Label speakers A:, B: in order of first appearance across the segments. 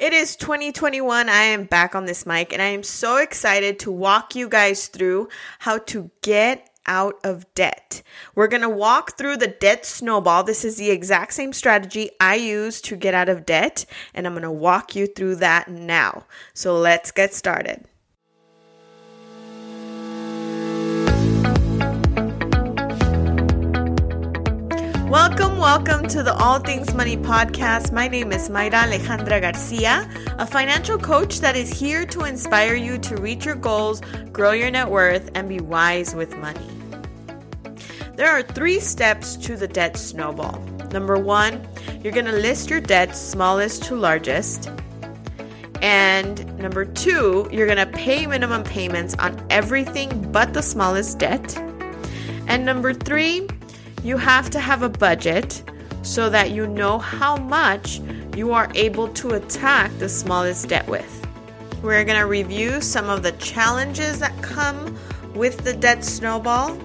A: It is 2021. I am back on this mic and I am so excited to walk you guys through how to get out of debt. We're going to walk through the debt snowball. This is the exact same strategy I use to get out of debt, and I'm going to walk you through that now. So let's get started. Welcome, welcome to the All Things Money podcast. My name is Mayra Alejandra Garcia, a financial coach that is here to inspire you to reach your goals, grow your net worth, and be wise with money. There are three steps to the debt snowball. Number one, you're going to list your debts smallest to largest. And number two, you're going to pay minimum payments on everything but the smallest debt. And number three, you have to have a budget so that you know how much you are able to attack the smallest debt with. We're going to review some of the challenges that come with the debt snowball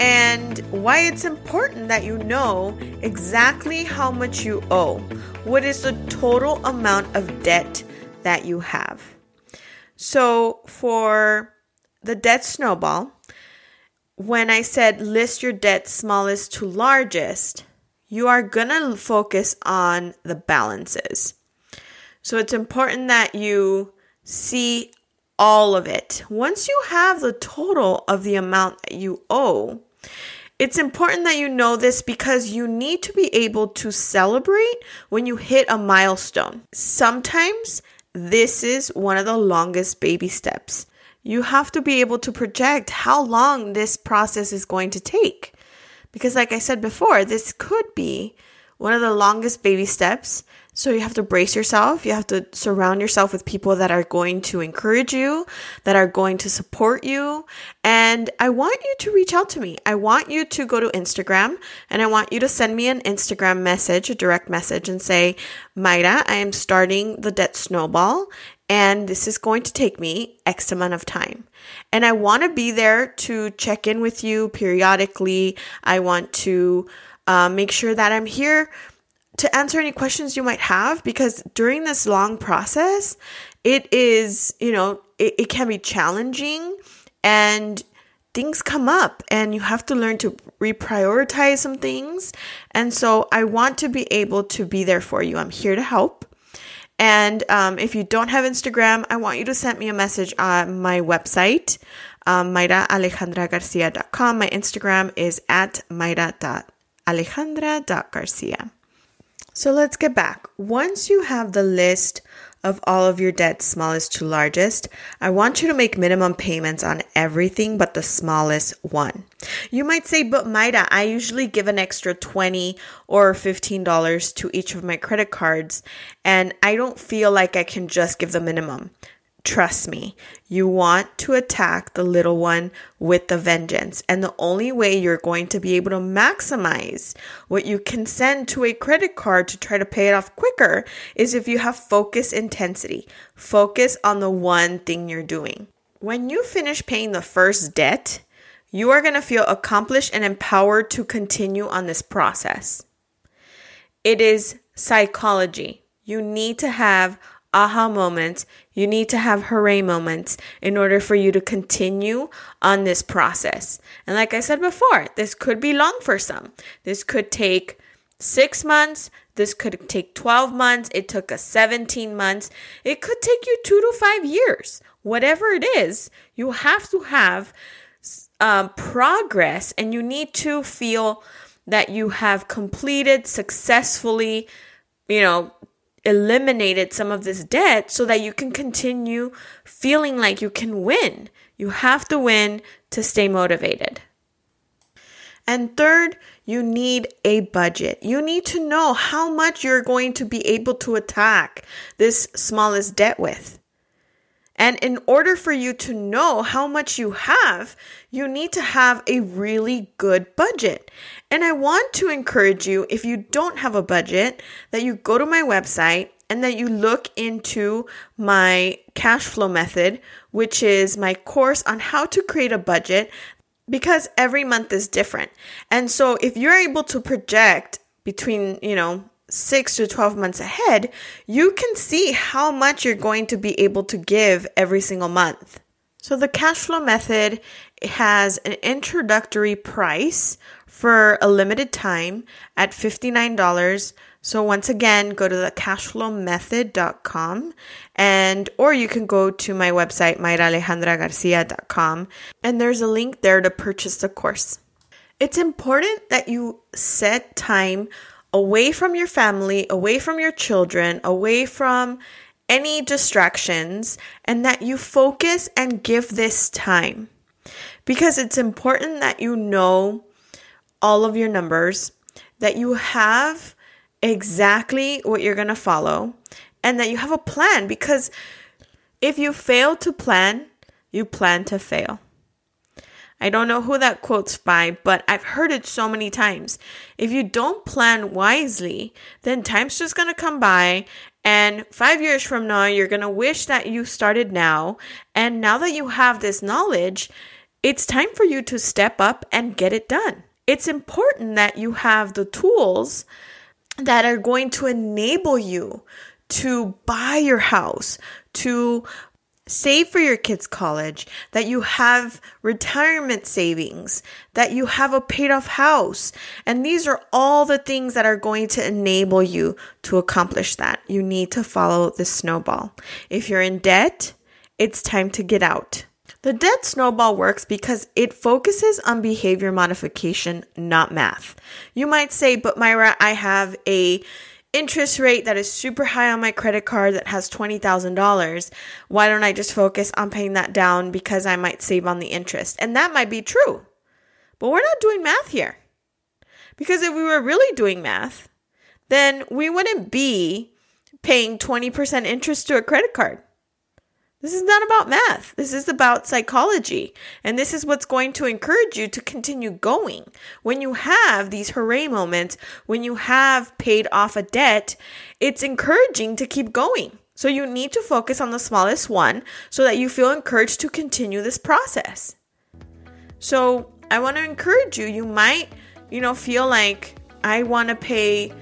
A: and why it's important that you know exactly how much you owe. What is the total amount of debt that you have? So, for the debt snowball, when I said list your debt smallest to largest, you are going to focus on the balances. So it's important that you see all of it. Once you have the total of the amount that you owe, it's important that you know this because you need to be able to celebrate when you hit a milestone. Sometimes this is one of the longest baby steps you have to be able to project how long this process is going to take. Because, like I said before, this could be one of the longest baby steps. So, you have to brace yourself. You have to surround yourself with people that are going to encourage you, that are going to support you. And I want you to reach out to me. I want you to go to Instagram and I want you to send me an Instagram message, a direct message, and say, Mayra, I am starting the debt snowball and this is going to take me X amount of time. And I want to be there to check in with you periodically. I want to uh, make sure that I'm here to answer any questions you might have because during this long process, it is, you know, it, it can be challenging and things come up and you have to learn to reprioritize some things. And so I want to be able to be there for you. I'm here to help. And um, if you don't have Instagram, I want you to send me a message on my website, um, mayraalejandragarcia.com. My Instagram is at mayra.alejandra.garcia. So let's get back. Once you have the list of all of your debts, smallest to largest, I want you to make minimum payments on everything but the smallest one. You might say, but Mayra, I usually give an extra 20 or $15 to each of my credit cards, and I don't feel like I can just give the minimum. Trust me, you want to attack the little one with the vengeance. And the only way you're going to be able to maximize what you can send to a credit card to try to pay it off quicker is if you have focus intensity. Focus on the one thing you're doing. When you finish paying the first debt, you are going to feel accomplished and empowered to continue on this process. It is psychology. You need to have aha moments. You need to have hooray moments in order for you to continue on this process. And like I said before, this could be long for some. This could take six months. This could take 12 months. It took us 17 months. It could take you two to five years. Whatever it is, you have to have um, progress and you need to feel that you have completed successfully, you know, eliminated some of this debt so that you can continue feeling like you can win. You have to win to stay motivated. And third, you need a budget. You need to know how much you're going to be able to attack this smallest debt with. And in order for you to know how much you have, you need to have a really good budget. And I want to encourage you, if you don't have a budget, that you go to my website and that you look into my cash flow method, which is my course on how to create a budget because every month is different. And so if you're able to project between, you know, six to 12 months ahead, you can see how much you're going to be able to give every single month. So the cash flow method has an introductory price for a limited time at $59. So once again, go to the cashflowmethod.com and or you can go to my website mayraalejandragarcia.com and there's a link there to purchase the course. It's important that you set time away from your family, away from your children, away from any distractions, and that you focus and give this time. Because it's important that you know all of your numbers, that you have exactly what you're going to follow, and that you have a plan. Because if you fail to plan, you plan to fail. I don't know who that quote's by, but I've heard it so many times. If you don't plan wisely, then time's just gonna come by, and five years from now, you're gonna wish that you started now. And now that you have this knowledge, it's time for you to step up and get it done. It's important that you have the tools that are going to enable you to buy your house, to save for your kids' college, that you have retirement savings, that you have a paid off house. And these are all the things that are going to enable you to accomplish that. You need to follow the snowball. If you're in debt, it's time to get out. The debt snowball works because it focuses on behavior modification, not math. You might say, but Mayra, I have a interest rate that is super high on my credit card that has $20,000, why don't I just focus on paying that down because I might save on the interest? And that might be true. But we're not doing math here. Because if we were really doing math, then we wouldn't be paying 20% interest to a credit card. This is not about math. This is about psychology. And this is what's going to encourage you to continue going. When you have these hooray moments, when you have paid off a debt, it's encouraging to keep going. So you need to focus on the smallest one so that you feel encouraged to continue this process. So I want to encourage you. You might, you know, feel like I want to pay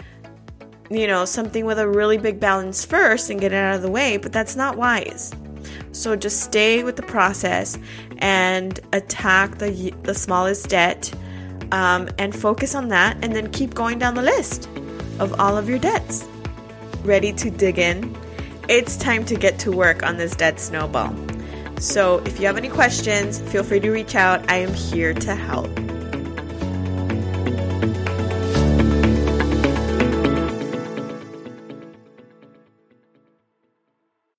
A: you know, something with a really big balance first and get it out of the way, but that's not wise. So just stay with the process and attack the, the smallest debt um, and focus on that, and then keep going down the list of all of your debts. Ready to dig in? It's time to get to work on this debt snowball. So if you have any questions, feel free to reach out. I am here to help.